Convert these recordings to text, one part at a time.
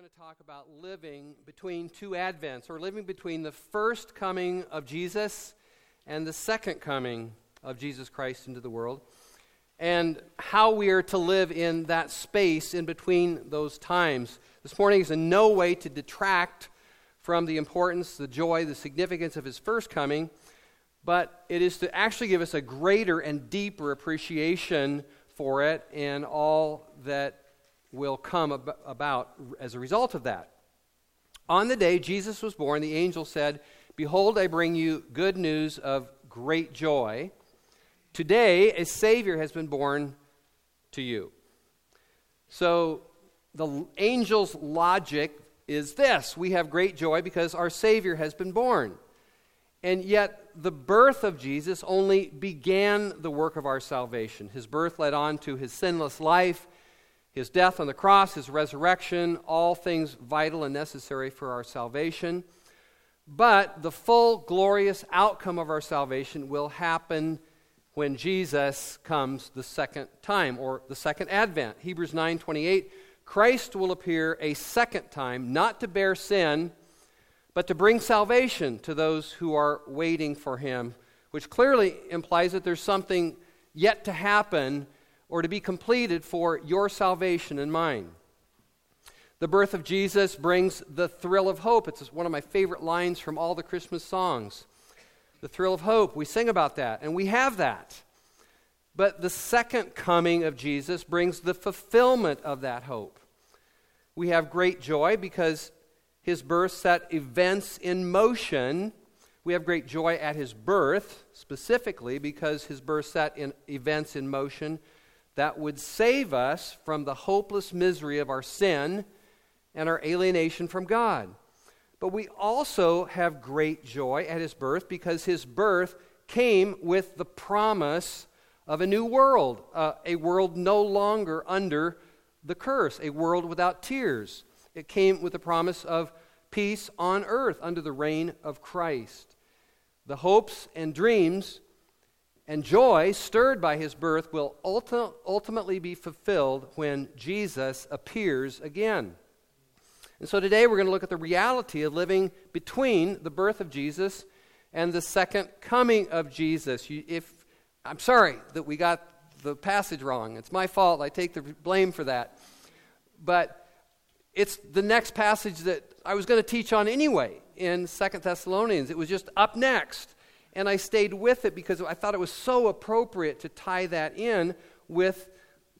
going to talk about living between two advents, or living between the first coming of Jesus and the second coming of Jesus Christ into the world, and how we are to live in that space in between those times. This morning is in no way to detract from the importance, the joy, the significance of his first coming, but it is to actually give us a greater and deeper appreciation for it and all that will come ab- about as a result of that. On the day Jesus was born, the angel said, Behold, I bring you good news of great joy. Today, a Savior has been born to you. So, the angel's logic is this we have great joy because our Savior has been born. And yet, the birth of Jesus only began the work of our salvation. His birth led on to his sinless life his death on the cross, his resurrection, all things vital and necessary for our salvation. But the full glorious outcome of our salvation will happen when Jesus comes the second time or the second advent. Hebrews 9:28 Christ will appear a second time not to bear sin but to bring salvation to those who are waiting for him, which clearly implies that there's something yet to happen or to be completed for your salvation and mine. The birth of Jesus brings the thrill of hope. It's one of my favorite lines from all the Christmas songs. The thrill of hope. We sing about that, and we have that. But the second coming of Jesus brings the fulfillment of that hope. We have great joy because his birth set events in motion. We have great joy at his birth, specifically because his birth set in events in motion that would save us from the hopeless misery of our sin and our alienation from God. But we also have great joy at his birth because his birth came with the promise of a new world, uh, a world no longer under the curse, a world without tears. It came with the promise of peace on earth under the reign of Christ. The hopes and dreams and joy stirred by his birth will ulti- ultimately be fulfilled when Jesus appears again. And so today we're going to look at the reality of living between the birth of Jesus and the second coming of Jesus. You, if I'm sorry that we got the passage wrong. It's my fault. I take the blame for that. But it's the next passage that I was going to teach on anyway in Second Thessalonians. It was just up next. And I stayed with it because I thought it was so appropriate to tie that in with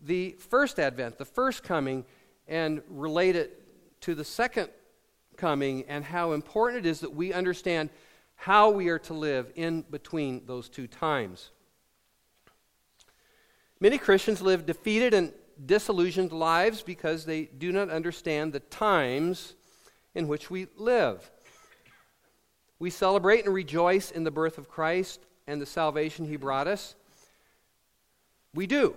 the first advent, the first coming, and relate it to the second coming and how important it is that we understand how we are to live in between those two times. Many Christians live defeated and disillusioned lives because they do not understand the times in which we live. We celebrate and rejoice in the birth of Christ and the salvation he brought us. We do.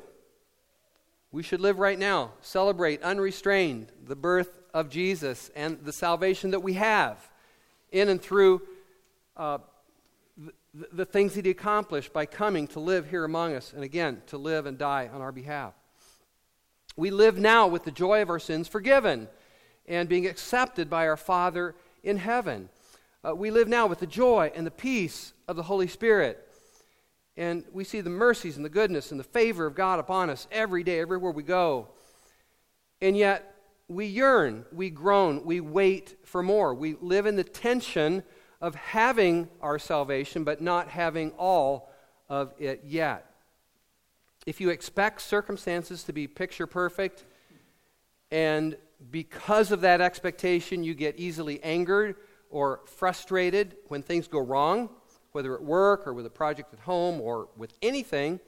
We should live right now, celebrate unrestrained the birth of Jesus and the salvation that we have in and through uh, the, the things that he accomplished by coming to live here among us and again to live and die on our behalf. We live now with the joy of our sins forgiven and being accepted by our Father in heaven. Uh, we live now with the joy and the peace of the Holy Spirit. And we see the mercies and the goodness and the favor of God upon us every day, everywhere we go. And yet, we yearn, we groan, we wait for more. We live in the tension of having our salvation, but not having all of it yet. If you expect circumstances to be picture perfect, and because of that expectation, you get easily angered or frustrated when things go wrong, whether at work or with a project at home or with anything,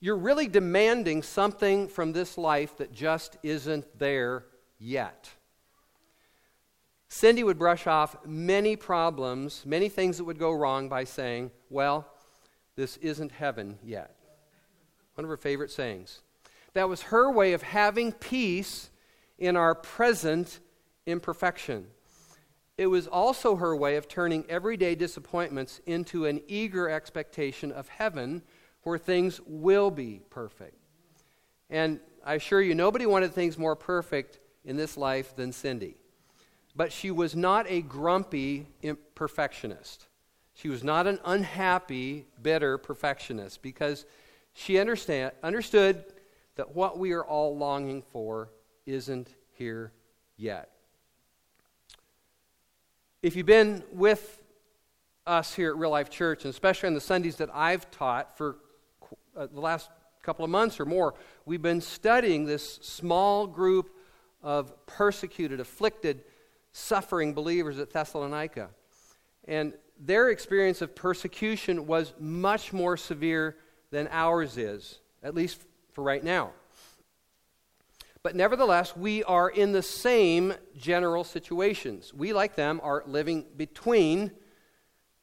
you're really demanding something from this life that just isn't there yet. Cindy would brush off many problems, many things that would go wrong by saying, Well, this isn't heaven yet. One of her favorite sayings. That was her way of having peace in our present imperfection. It was also her way of turning everyday disappointments into an eager expectation of heaven where things will be perfect. And I assure you, nobody wanted things more perfect in this life than Cindy. But she was not a grumpy perfectionist. She was not an unhappy, bitter perfectionist because she understand, understood that what we are all longing for isn't here yet. If you've been with us here at Real Life Church, and especially on the Sundays that I've taught for uh, the last couple of months or more, we've been studying this small group of persecuted, afflicted, suffering believers at Thessalonica. And their experience of persecution was much more severe than ours is, at least for right now. But nevertheless, we are in the same general situations. We, like them, are living between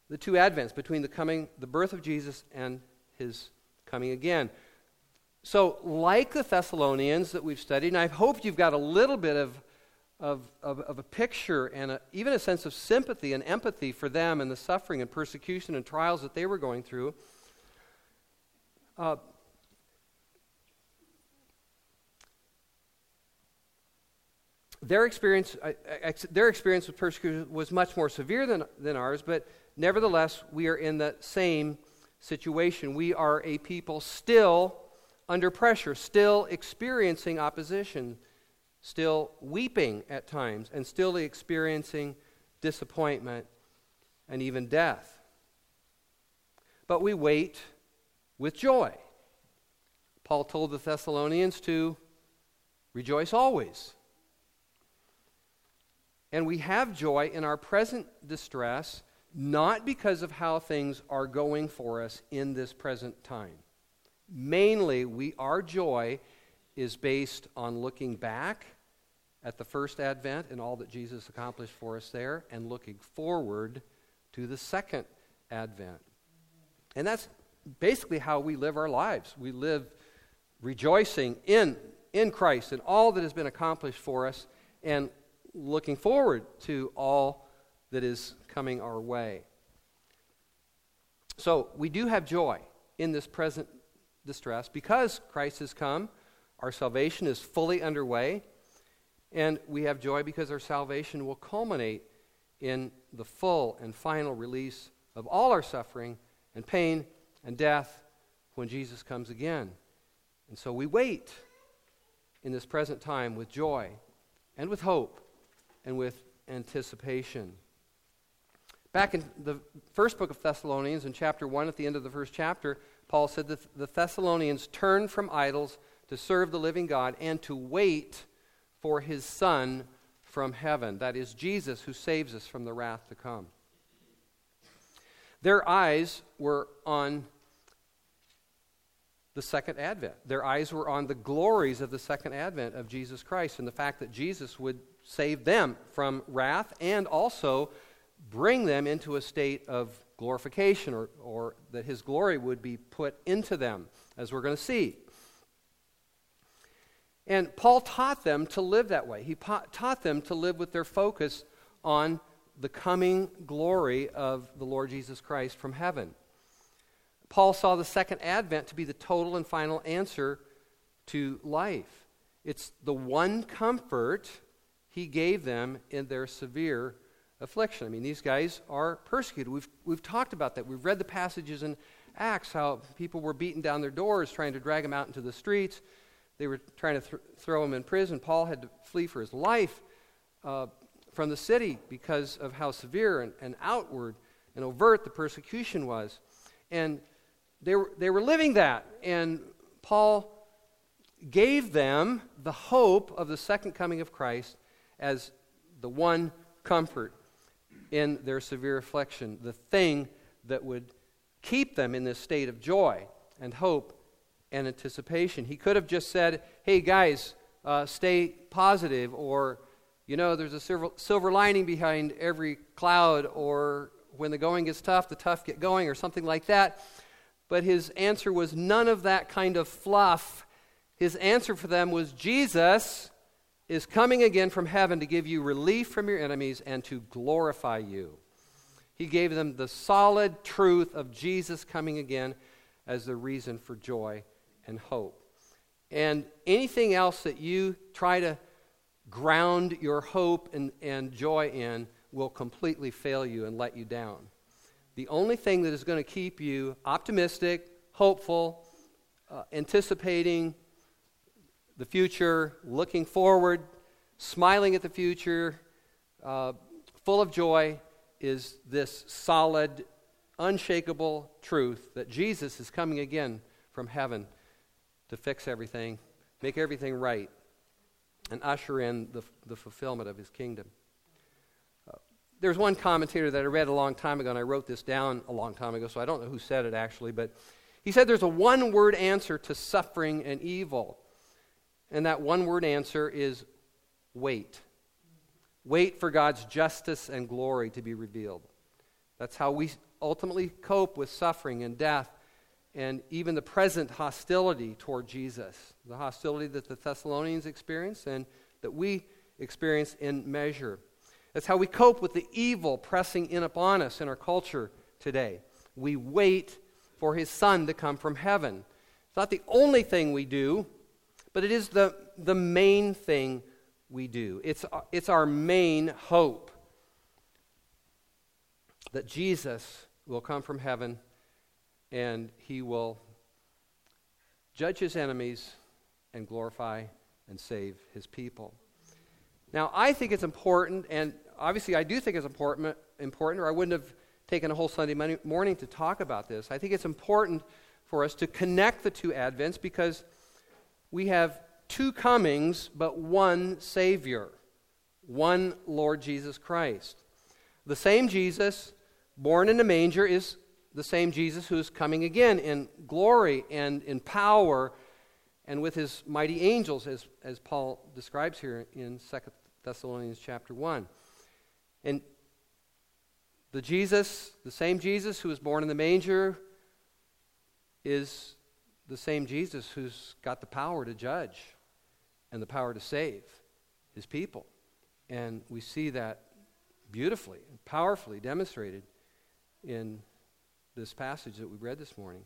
the two advents, between the coming, the birth of Jesus and his coming again. So, like the Thessalonians that we've studied, and I hope you've got a little bit of, of, of, of a picture and a, even a sense of sympathy and empathy for them and the suffering and persecution and trials that they were going through. Uh, their experience, their experience with persecution was much more severe than, than ours, but nevertheless, we are in the same situation. We are a people still under pressure, still experiencing opposition, still weeping at times, and still experiencing disappointment and even death. But we wait with joy. Paul told the Thessalonians to rejoice always. And we have joy in our present distress, not because of how things are going for us in this present time. Mainly, we, our joy is based on looking back at the first advent and all that Jesus accomplished for us there, and looking forward to the second advent. And that's basically how we live our lives. We live rejoicing in, in Christ and all that has been accomplished for us, and looking forward to all that is coming our way. So we do have joy in this present distress. Because Christ has come, our salvation is fully underway, and we have joy because our salvation will culminate in the full and final release of all our suffering and pain and death when Jesus comes again. And so we wait in this present time with joy and with hope and with anticipation. Back in the first book of Thessalonians, in chapter 1, at the end of the first chapter, Paul said that the Thessalonians turned from idols to serve the living God and to wait for his Son from heaven. That is Jesus who saves us from the wrath to come. Their eyes were on the second advent. Their eyes were on the glories of the second advent of Jesus Christ and the fact that Jesus would save them from wrath and also bring them into a state of glorification or, or that his glory would be put into them, as we're going to see. And Paul taught them to live that way. He po- taught them to live with their focus on the coming glory of the Lord Jesus Christ from heaven. Paul saw the second advent to be the total and final answer to life. It's the one comfort he gave them in their severe affliction. I mean, these guys are persecuted. We've, we've talked about that. We've read the passages in Acts how people were beating down their doors, trying to drag them out into the streets. They were trying to th- throw him in prison. Paul had to flee for his life uh, from the city because of how severe and, and outward and overt the persecution was. And they were, they were living that. And Paul gave them the hope of the second coming of Christ as the one comfort in their severe affliction, the thing that would keep them in this state of joy and hope and anticipation. He could have just said, hey, guys, uh, stay positive, or, you know, there's a silver, silver lining behind every cloud, or when the going gets tough, the tough get going, or something like that. But his answer was none of that kind of fluff. His answer for them was Jesus is coming again from heaven to give you relief from your enemies and to glorify you. He gave them the solid truth of Jesus coming again as the reason for joy and hope. And anything else that you try to ground your hope and, and joy in will completely fail you and let you down. The only thing that is going to keep you optimistic, hopeful, uh, anticipating the future, looking forward, smiling at the future, uh, full of joy, is this solid, unshakable truth that Jesus is coming again from heaven to fix everything, make everything right, and usher in the, the fulfillment of his kingdom. Uh, there's one commentator that I read a long time ago, and I wrote this down a long time ago, so I don't know who said it actually, but he said there's a one word answer to suffering and evil. And that one word answer is wait. Wait for God's justice and glory to be revealed. That's how we ultimately cope with suffering and death and even the present hostility toward Jesus. The hostility that the Thessalonians experienced and that we experience in measure. That's how we cope with the evil pressing in upon us in our culture today. We wait for his Son to come from heaven. It's not the only thing we do, but it is the, the main thing we do. It's, it's our main hope that Jesus will come from heaven and he will judge his enemies and glorify and save his people. Now, I think it's important, and obviously I do think it's important, important or I wouldn't have taken a whole Sunday morning to talk about this. I think it's important for us to connect the two Advents because we have two comings, but one Savior, one Lord Jesus Christ. The same Jesus, born in a manger, is the same Jesus who is coming again in glory and in power and with his mighty angels, as, as Paul describes here in 2 Thessalonians chapter 1. And the Jesus, the same Jesus who was born in the manger, is the same Jesus who's got the power to judge and the power to save his people. And we see that beautifully and powerfully demonstrated in this passage that we read this morning.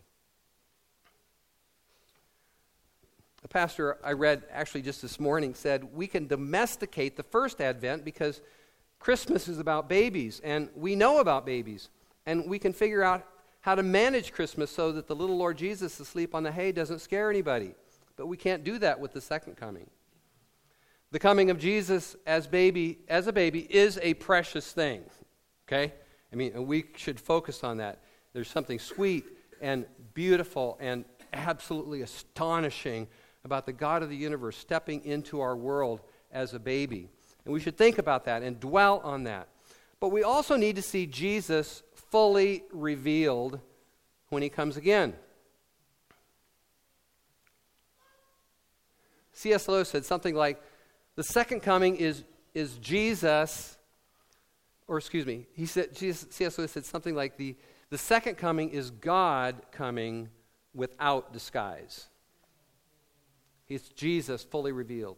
A pastor I read actually just this morning said we can domesticate the first advent because Christmas is about babies, and we know about babies. And we can figure out how to manage Christmas so that the little Lord Jesus asleep on the hay doesn't scare anybody. But we can't do that with the second coming. The coming of Jesus as baby as a baby is a precious thing. Okay? I mean, we should focus on that. There's something sweet and beautiful and absolutely astonishing about the God of the universe stepping into our world as a baby. And we should think about that and dwell on that. But we also need to see Jesus fully revealed when he comes again. C.S. Lewis said something like the second coming is, is Jesus, or excuse me, he said, C.S. Lewis said something like the, the second coming is God coming without disguise. He's Jesus fully revealed.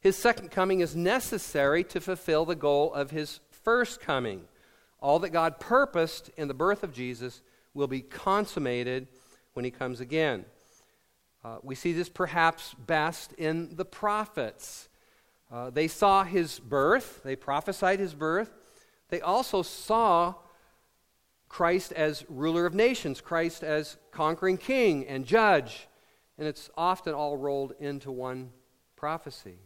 His second coming is necessary to fulfill the goal of his first coming. All that God purposed in the birth of Jesus will be consummated when he comes again. Uh, we see this perhaps best in the prophets. Uh, they saw his birth, they prophesied his birth. They also saw Christ as ruler of nations, Christ as conquering king and judge. And it's often all rolled into one prophecy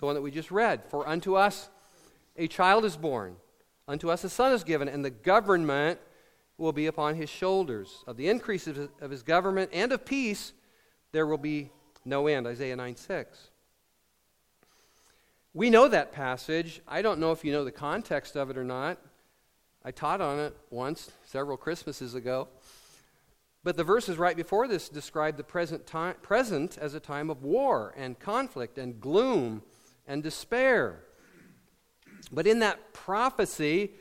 the one that we just read. For unto us a child is born, unto us a son is given, and the government will be upon his shoulders. Of the increase of his, of his government and of peace, there will be no end. Isaiah 9 6. We know that passage. I don't know if you know the context of it or not. I taught on it once, several Christmases ago. But the verses right before this describe the present, time, present as a time of war and conflict and gloom and despair. But in that prophecy,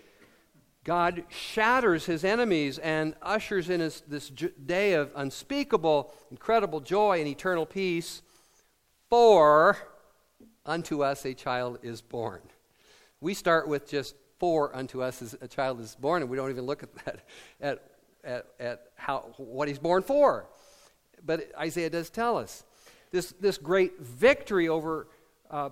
God shatters his enemies and ushers in his, this day of unspeakable, incredible joy and eternal peace. For unto us a child is born. We start with just for unto us a child is born, and we don't even look at that, at, at, at how, what he's born for. But Isaiah does tell us. this, this great victory over uh,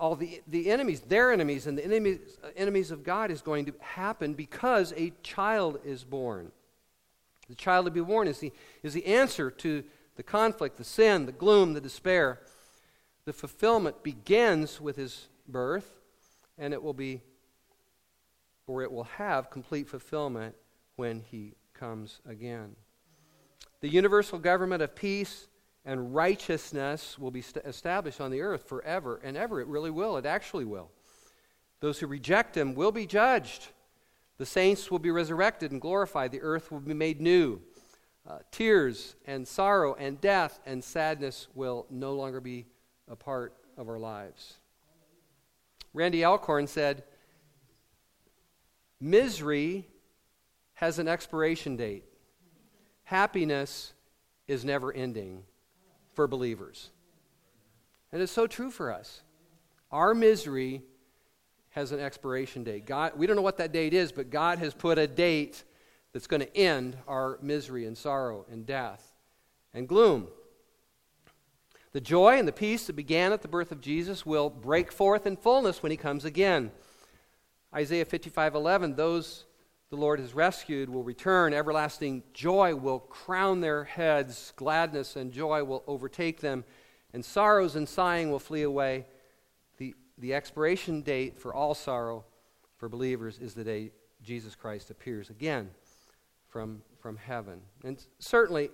all the, the enemies, their enemies, and the enemies, enemies of God is going to happen because a child is born. The child to be born is the, is the answer to the conflict, the sin, the gloom, the despair. The fulfillment begins with his birth, and it will be, or it will have complete fulfillment when he comes again. The universal government of peace and righteousness will be st- established on the earth forever and ever. It really will. It actually will. Those who reject him will be judged. The saints will be resurrected and glorified. The earth will be made new. Uh, tears and sorrow and death and sadness will no longer be a part of our lives. Randy Alcorn said, Misery has an expiration date. Happiness is never ending for believers. And it's so true for us. Our misery has an expiration date. God, we don't know what that date is, but God has put a date that's going to end our misery and sorrow and death and gloom. The joy and the peace that began at the birth of Jesus will break forth in fullness when he comes again. Isaiah 55:11 those the Lord has rescued will return. Everlasting joy will crown their heads. Gladness and joy will overtake them. And sorrows and sighing will flee away. The, the expiration date for all sorrow for believers is the day Jesus Christ appears again from, from heaven. And certainly,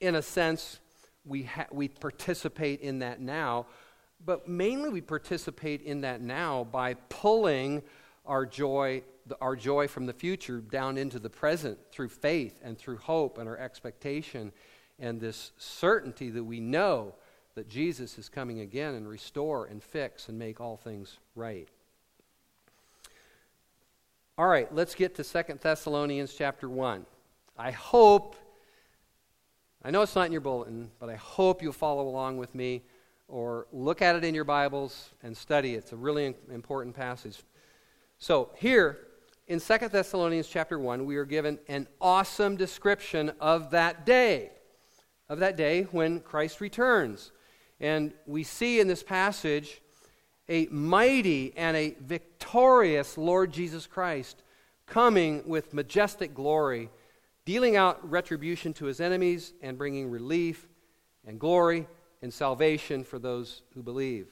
in a sense, we, ha- we participate in that now, but mainly we participate in that now by pulling our joy our joy from the future down into the present through faith and through hope and our expectation and this certainty that we know that Jesus is coming again and restore and fix and make all things right. All right, let's get to Second Thessalonians chapter 1. I hope, I know it's not in your bulletin, but I hope you'll follow along with me or look at it in your Bibles and study it. It's a really important passage. So, here, in 2 Thessalonians chapter 1, we are given an awesome description of that day, of that day when Christ returns. And we see in this passage a mighty and a victorious Lord Jesus Christ coming with majestic glory, dealing out retribution to his enemies and bringing relief and glory and salvation for those who believe.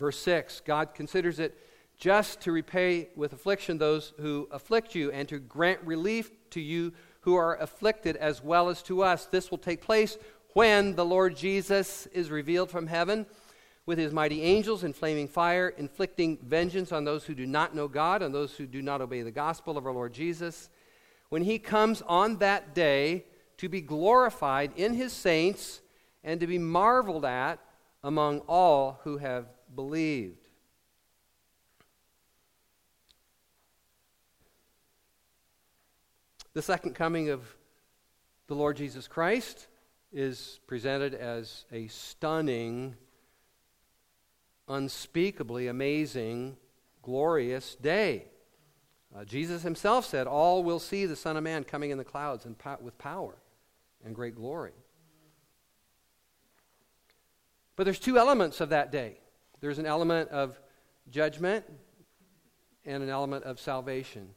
Verse 6 God considers it just to repay with affliction those who afflict you, and to grant relief to you who are afflicted as well as to us. This will take place when the Lord Jesus is revealed from heaven with his mighty angels in flaming fire, inflicting vengeance on those who do not know God, and those who do not obey the gospel of our Lord Jesus. When he comes on that day to be glorified in his saints and to be marveled at among all who have believed. The second coming of the Lord Jesus Christ is presented as a stunning, unspeakably amazing, glorious day. Uh, Jesus himself said, All will see the Son of Man coming in the clouds and po- with power and great glory. But there's two elements of that day there's an element of judgment and an element of salvation.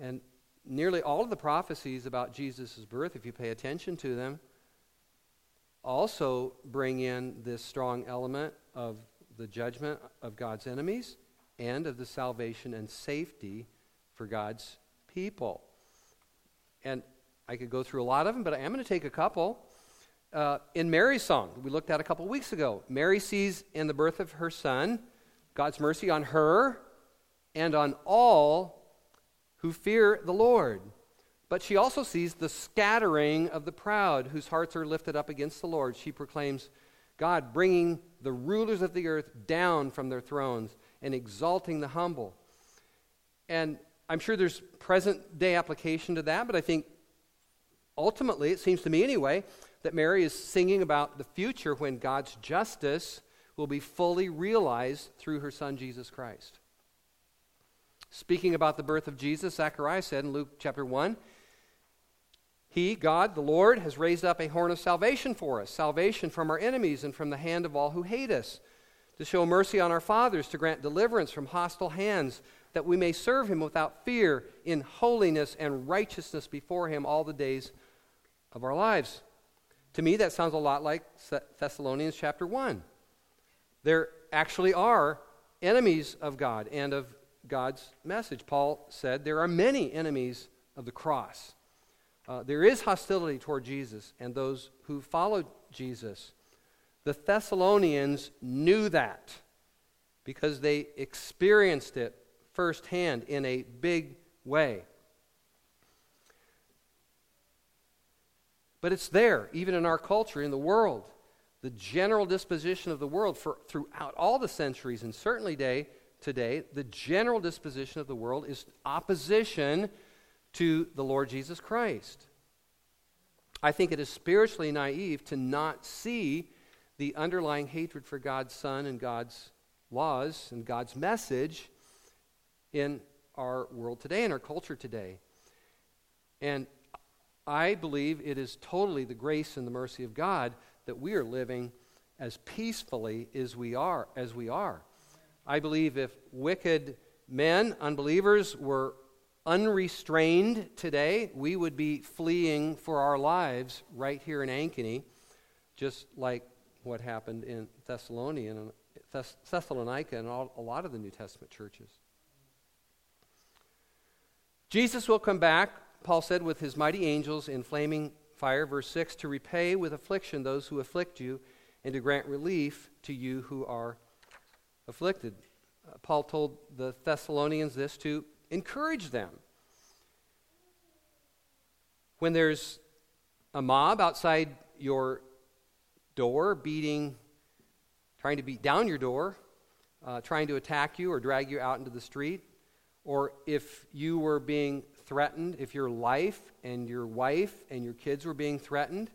And nearly all of the prophecies about Jesus' birth, if you pay attention to them, also bring in this strong element of the judgment of God's enemies and of the salvation and safety for God's people. And I could go through a lot of them, but I am going to take a couple. Uh, in Mary's song, we looked at a couple weeks ago, Mary sees in the birth of her son God's mercy on her and on all who fear the Lord. But she also sees the scattering of the proud, whose hearts are lifted up against the Lord. She proclaims God bringing the rulers of the earth down from their thrones and exalting the humble. And I'm sure there's present day application to that, but I think ultimately, it seems to me anyway, that Mary is singing about the future when God's justice will be fully realized through her son Jesus Christ. Speaking about the birth of Jesus, Zechariah said in Luke chapter 1 He, God, the Lord, has raised up a horn of salvation for us, salvation from our enemies and from the hand of all who hate us, to show mercy on our fathers, to grant deliverance from hostile hands, that we may serve him without fear, in holiness and righteousness before him all the days of our lives. To me, that sounds a lot like Thessalonians chapter 1. There actually are enemies of God and of God's message. Paul said there are many enemies of the cross. Uh, there is hostility toward Jesus and those who follow Jesus. The Thessalonians knew that because they experienced it firsthand in a big way. But it's there, even in our culture, in the world. The general disposition of the world for, throughout all the centuries, and certainly day, today, the general disposition of the world is opposition to the Lord Jesus Christ. I think it is spiritually naive to not see the underlying hatred for God's Son and God's laws and God's message in our world today, in our culture today. And I believe it is totally the grace and the mercy of God that we are living as peacefully as we are as we are. I believe if wicked men, unbelievers were unrestrained today, we would be fleeing for our lives right here in Ankeny, just like what happened in Thessalonian and Thessalonica and all, a lot of the New Testament churches. Jesus will come back Paul said, with his mighty angels in flaming fire, verse 6, to repay with affliction those who afflict you and to grant relief to you who are afflicted. Uh, Paul told the Thessalonians this to encourage them. When there's a mob outside your door beating, trying to beat down your door, uh, trying to attack you or drag you out into the street, or if you were being threatened, if your life and your wife and your kids were being threatened,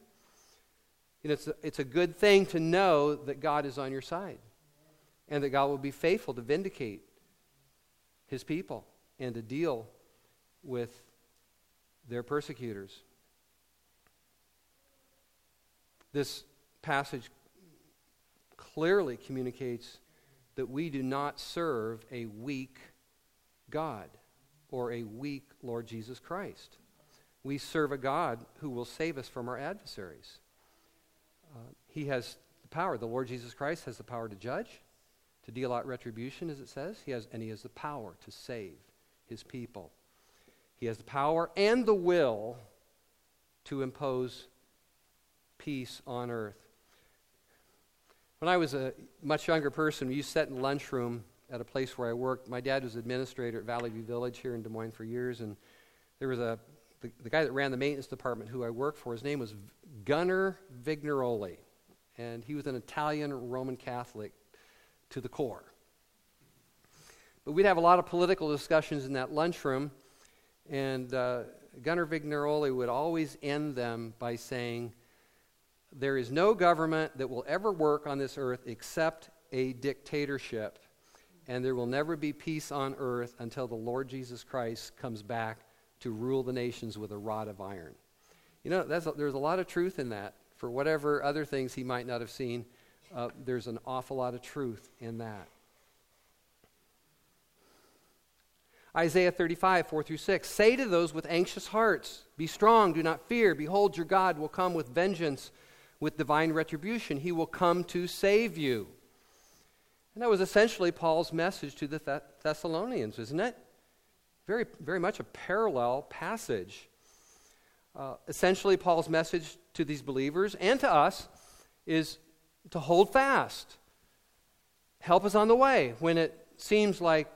it's, a, it's a good thing to know that God is on your side and that God will be faithful to vindicate his people and to deal with their persecutors. This passage clearly communicates that we do not serve a weak God or a weak Lord Jesus Christ. We serve a God who will save us from our adversaries. Uh, he has the power. The Lord Jesus Christ has the power to judge, to deal out retribution, as it says. He has, and he has the power to save his people. He has the power and the will to impose peace on earth. When I was a much younger person, we used to sit in the lunchroom at a place where I worked. My dad was administrator at Valley View Village here in Des Moines for years, and there was a the, the guy that ran the maintenance department who I worked for. His name was Gunnar Vignaroli, and he was an Italian Roman Catholic to the core. But we'd have a lot of political discussions in that lunchroom, and uh, Gunnar Vignaroli would always end them by saying, There is no government that will ever work on this earth except a dictatorship and there will never be peace on earth until the Lord Jesus Christ comes back to rule the nations with a rod of iron. You know, there's a lot of truth in that. For whatever other things he might not have seen, uh, there's an awful lot of truth in that. Isaiah 35, 4 through 6. Say to those with anxious hearts, Be strong, do not fear. Behold, your God will come with vengeance, with divine retribution. He will come to save you. And that was essentially Paul's message to the Thessalonians, isn't it? Very, very much a parallel passage. Uh, essentially, Paul's message to these believers and to us is to hold fast. Help us on the way. When it seems like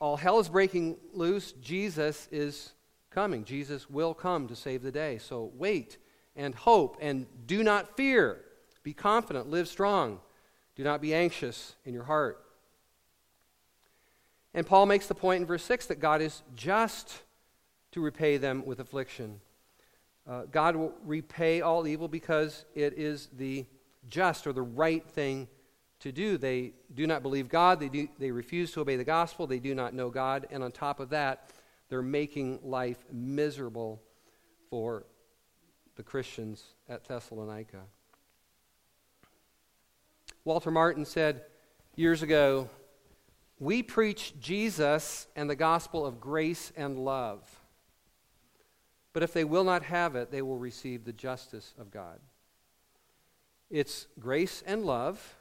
all hell is breaking loose, Jesus is coming. Jesus will come to save the day. So wait and hope and do not fear. Be confident, live strong. Do not be anxious in your heart. And Paul makes the point in verse 6 that God is just to repay them with affliction. Uh, God will repay all evil because it is the just or the right thing to do. They do not believe God, they, do, they refuse to obey the gospel, they do not know God, and on top of that, they're making life miserable for the Christians at Thessalonica. Walter Martin said years ago, We preach Jesus and the gospel of grace and love. But if they will not have it, they will receive the justice of God. It's grace and love,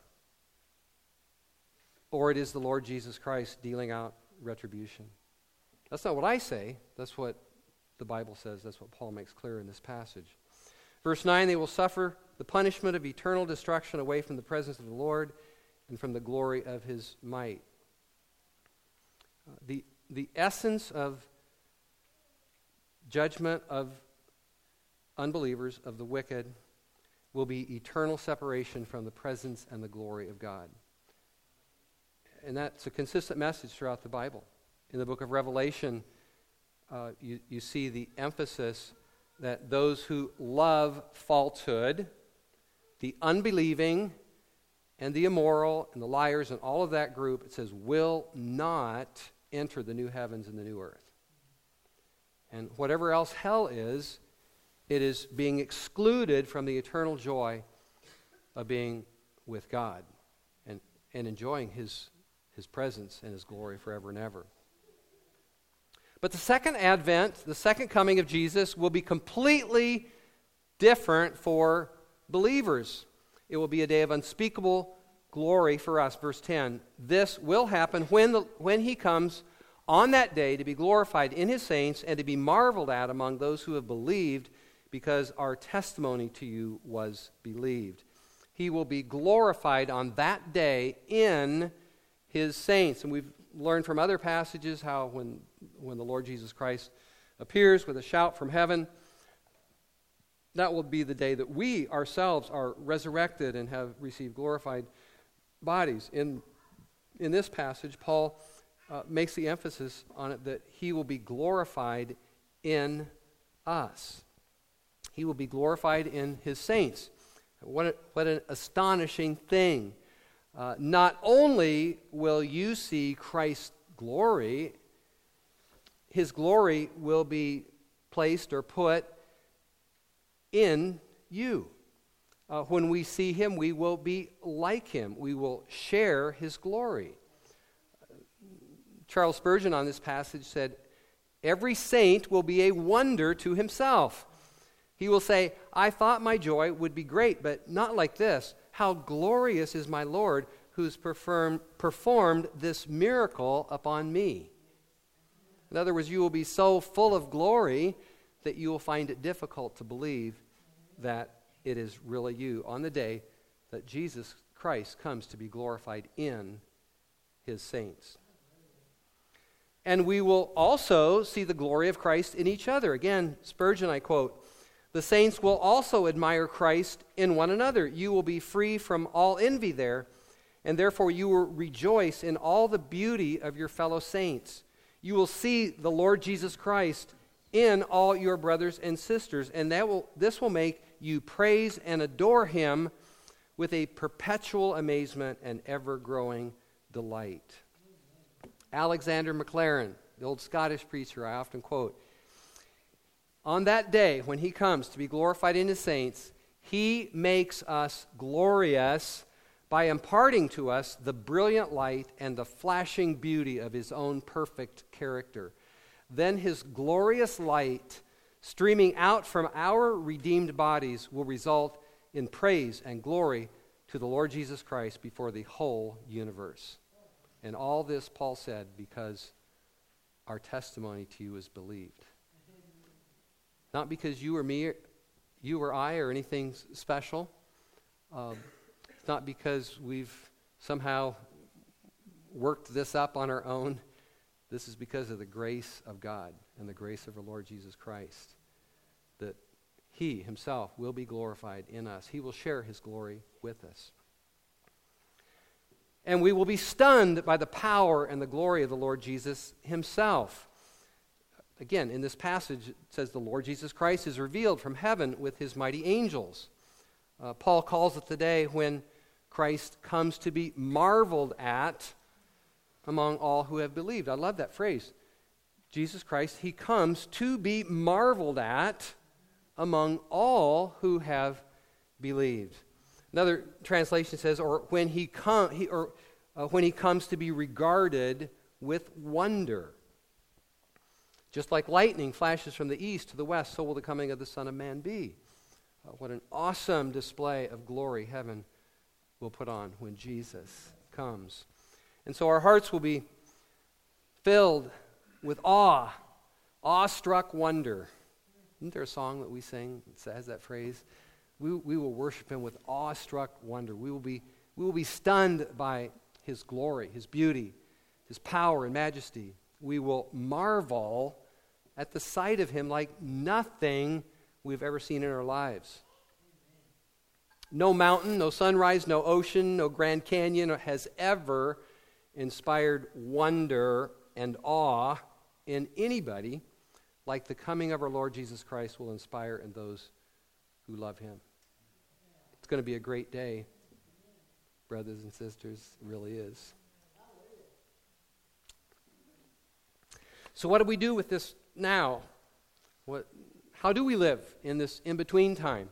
or it is the Lord Jesus Christ dealing out retribution. That's not what I say. That's what the Bible says. That's what Paul makes clear in this passage. Verse 9 they will suffer the punishment of eternal destruction away from the presence of the Lord and from the glory of his might. Uh, the, the essence of judgment of unbelievers, of the wicked, will be eternal separation from the presence and the glory of God. And that's a consistent message throughout the Bible. In the book of Revelation, uh, you, you see the emphasis that those who love falsehood, the unbelieving, and the immoral, and the liars, and all of that group, it says, will not enter the new heavens and the new earth. And whatever else hell is, it is being excluded from the eternal joy of being with God and, and enjoying his, his presence and his glory forever and ever. But the second advent, the second coming of Jesus, will be completely different for believers. It will be a day of unspeakable glory for us. Verse 10 This will happen when, the, when he comes on that day to be glorified in his saints and to be marveled at among those who have believed, because our testimony to you was believed. He will be glorified on that day in his saints. And we've learned from other passages how when, when the Lord Jesus Christ appears with a shout from heaven, that will be the day that we ourselves are resurrected and have received glorified bodies. In, in this passage, Paul uh, makes the emphasis on it that he will be glorified in us. He will be glorified in his saints. What, a, what an astonishing thing. Uh, not only will you see Christ's glory, his glory will be placed or put in you. Uh, when we see him, we will be like him. We will share his glory. Charles Spurgeon on this passage said, Every saint will be a wonder to himself. He will say, I thought my joy would be great, but not like this. How glorious is my Lord who's performed, performed this miracle upon me. In other words, you will be so full of glory that you will find it difficult to believe that it is really you on the day that Jesus Christ comes to be glorified in his saints. And we will also see the glory of Christ in each other. Again, Spurgeon, I quote, the saints will also admire Christ in one another. You will be free from all envy there, and therefore you will rejoice in all the beauty of your fellow saints. You will see the Lord Jesus Christ in all your brothers and sisters, and that will, this will make you praise and adore him with a perpetual amazement and ever growing delight. Alexander Maclaren, the old Scottish preacher I often quote, on that day, when he comes to be glorified in his saints, he makes us glorious by imparting to us the brilliant light and the flashing beauty of his own perfect character. Then his glorious light, streaming out from our redeemed bodies, will result in praise and glory to the Lord Jesus Christ before the whole universe. And all this, Paul said, because our testimony to you is believed. Not because you or me, you or I, or anything special. Um, it's not because we've somehow worked this up on our own. This is because of the grace of God and the grace of our Lord Jesus Christ. That He Himself will be glorified in us, He will share His glory with us. And we will be stunned by the power and the glory of the Lord Jesus Himself. Again, in this passage, it says the Lord Jesus Christ is revealed from heaven with his mighty angels. Uh, Paul calls it the day when Christ comes to be marveled at among all who have believed. I love that phrase. Jesus Christ, he comes to be marveled at among all who have believed. Another translation says, or when he, com- he, or, uh, when he comes to be regarded with wonder. Just like lightning flashes from the east to the west, so will the coming of the Son of Man be. Uh, what an awesome display of glory heaven will put on when Jesus comes. And so our hearts will be filled with awe, awestruck wonder. Isn't there a song that we sing that has that phrase? We, we will worship him with awestruck wonder. We will, be, we will be stunned by his glory, his beauty, his power and majesty. We will marvel at the sight of him like nothing we've ever seen in our lives. No mountain, no sunrise, no ocean, no Grand Canyon has ever inspired wonder and awe in anybody like the coming of our Lord Jesus Christ will inspire in those who love him. It's going to be a great day, brothers and sisters. It really is. So, what do we do with this now? What, how do we live in this in between time?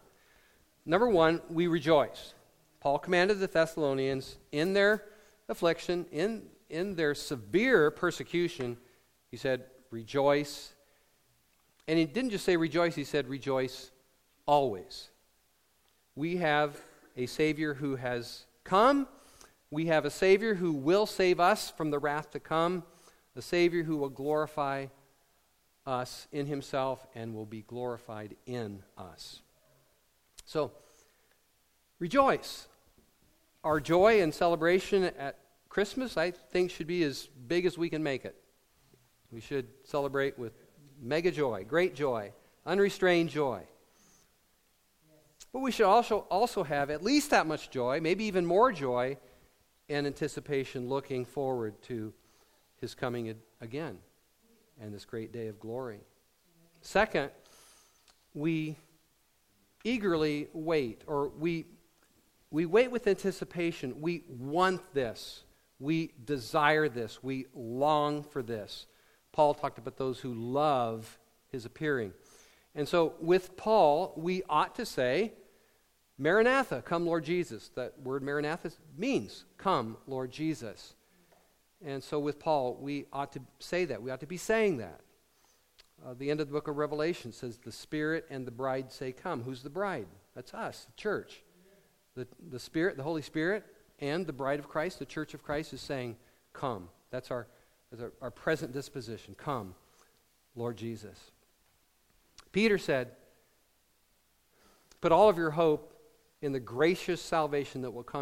Number one, we rejoice. Paul commanded the Thessalonians in their affliction, in, in their severe persecution, he said, rejoice. And he didn't just say rejoice, he said, rejoice always. We have a Savior who has come. We have a Savior who will save us from the wrath to come, a Savior who will glorify us in himself and will be glorified in us. So, rejoice. Our joy and celebration at Christmas, I think, should be as big as we can make it. We should celebrate with mega joy, great joy, unrestrained joy. But we should also, also have at least that much joy, maybe even more joy, in anticipation, looking forward to his coming again and this great day of glory. Second, we eagerly wait, or we, we wait with anticipation. We want this. We desire this. We long for this. Paul talked about those who love his appearing. And so with Paul, we ought to say, Maranatha, come Lord Jesus. That word Maranatha means, come Lord Jesus. And so with Paul, we ought to say that. We ought to be saying that. Uh, the end of the book of Revelation says, The Spirit and the bride say, Come. Who's the bride? That's us, the church. The, the Spirit, the Holy Spirit, and the bride of Christ, the church of Christ, is saying, Come. That's our, that's our, our present disposition. Come, Lord Jesus. Peter said, Put all of your hope in the gracious salvation that will come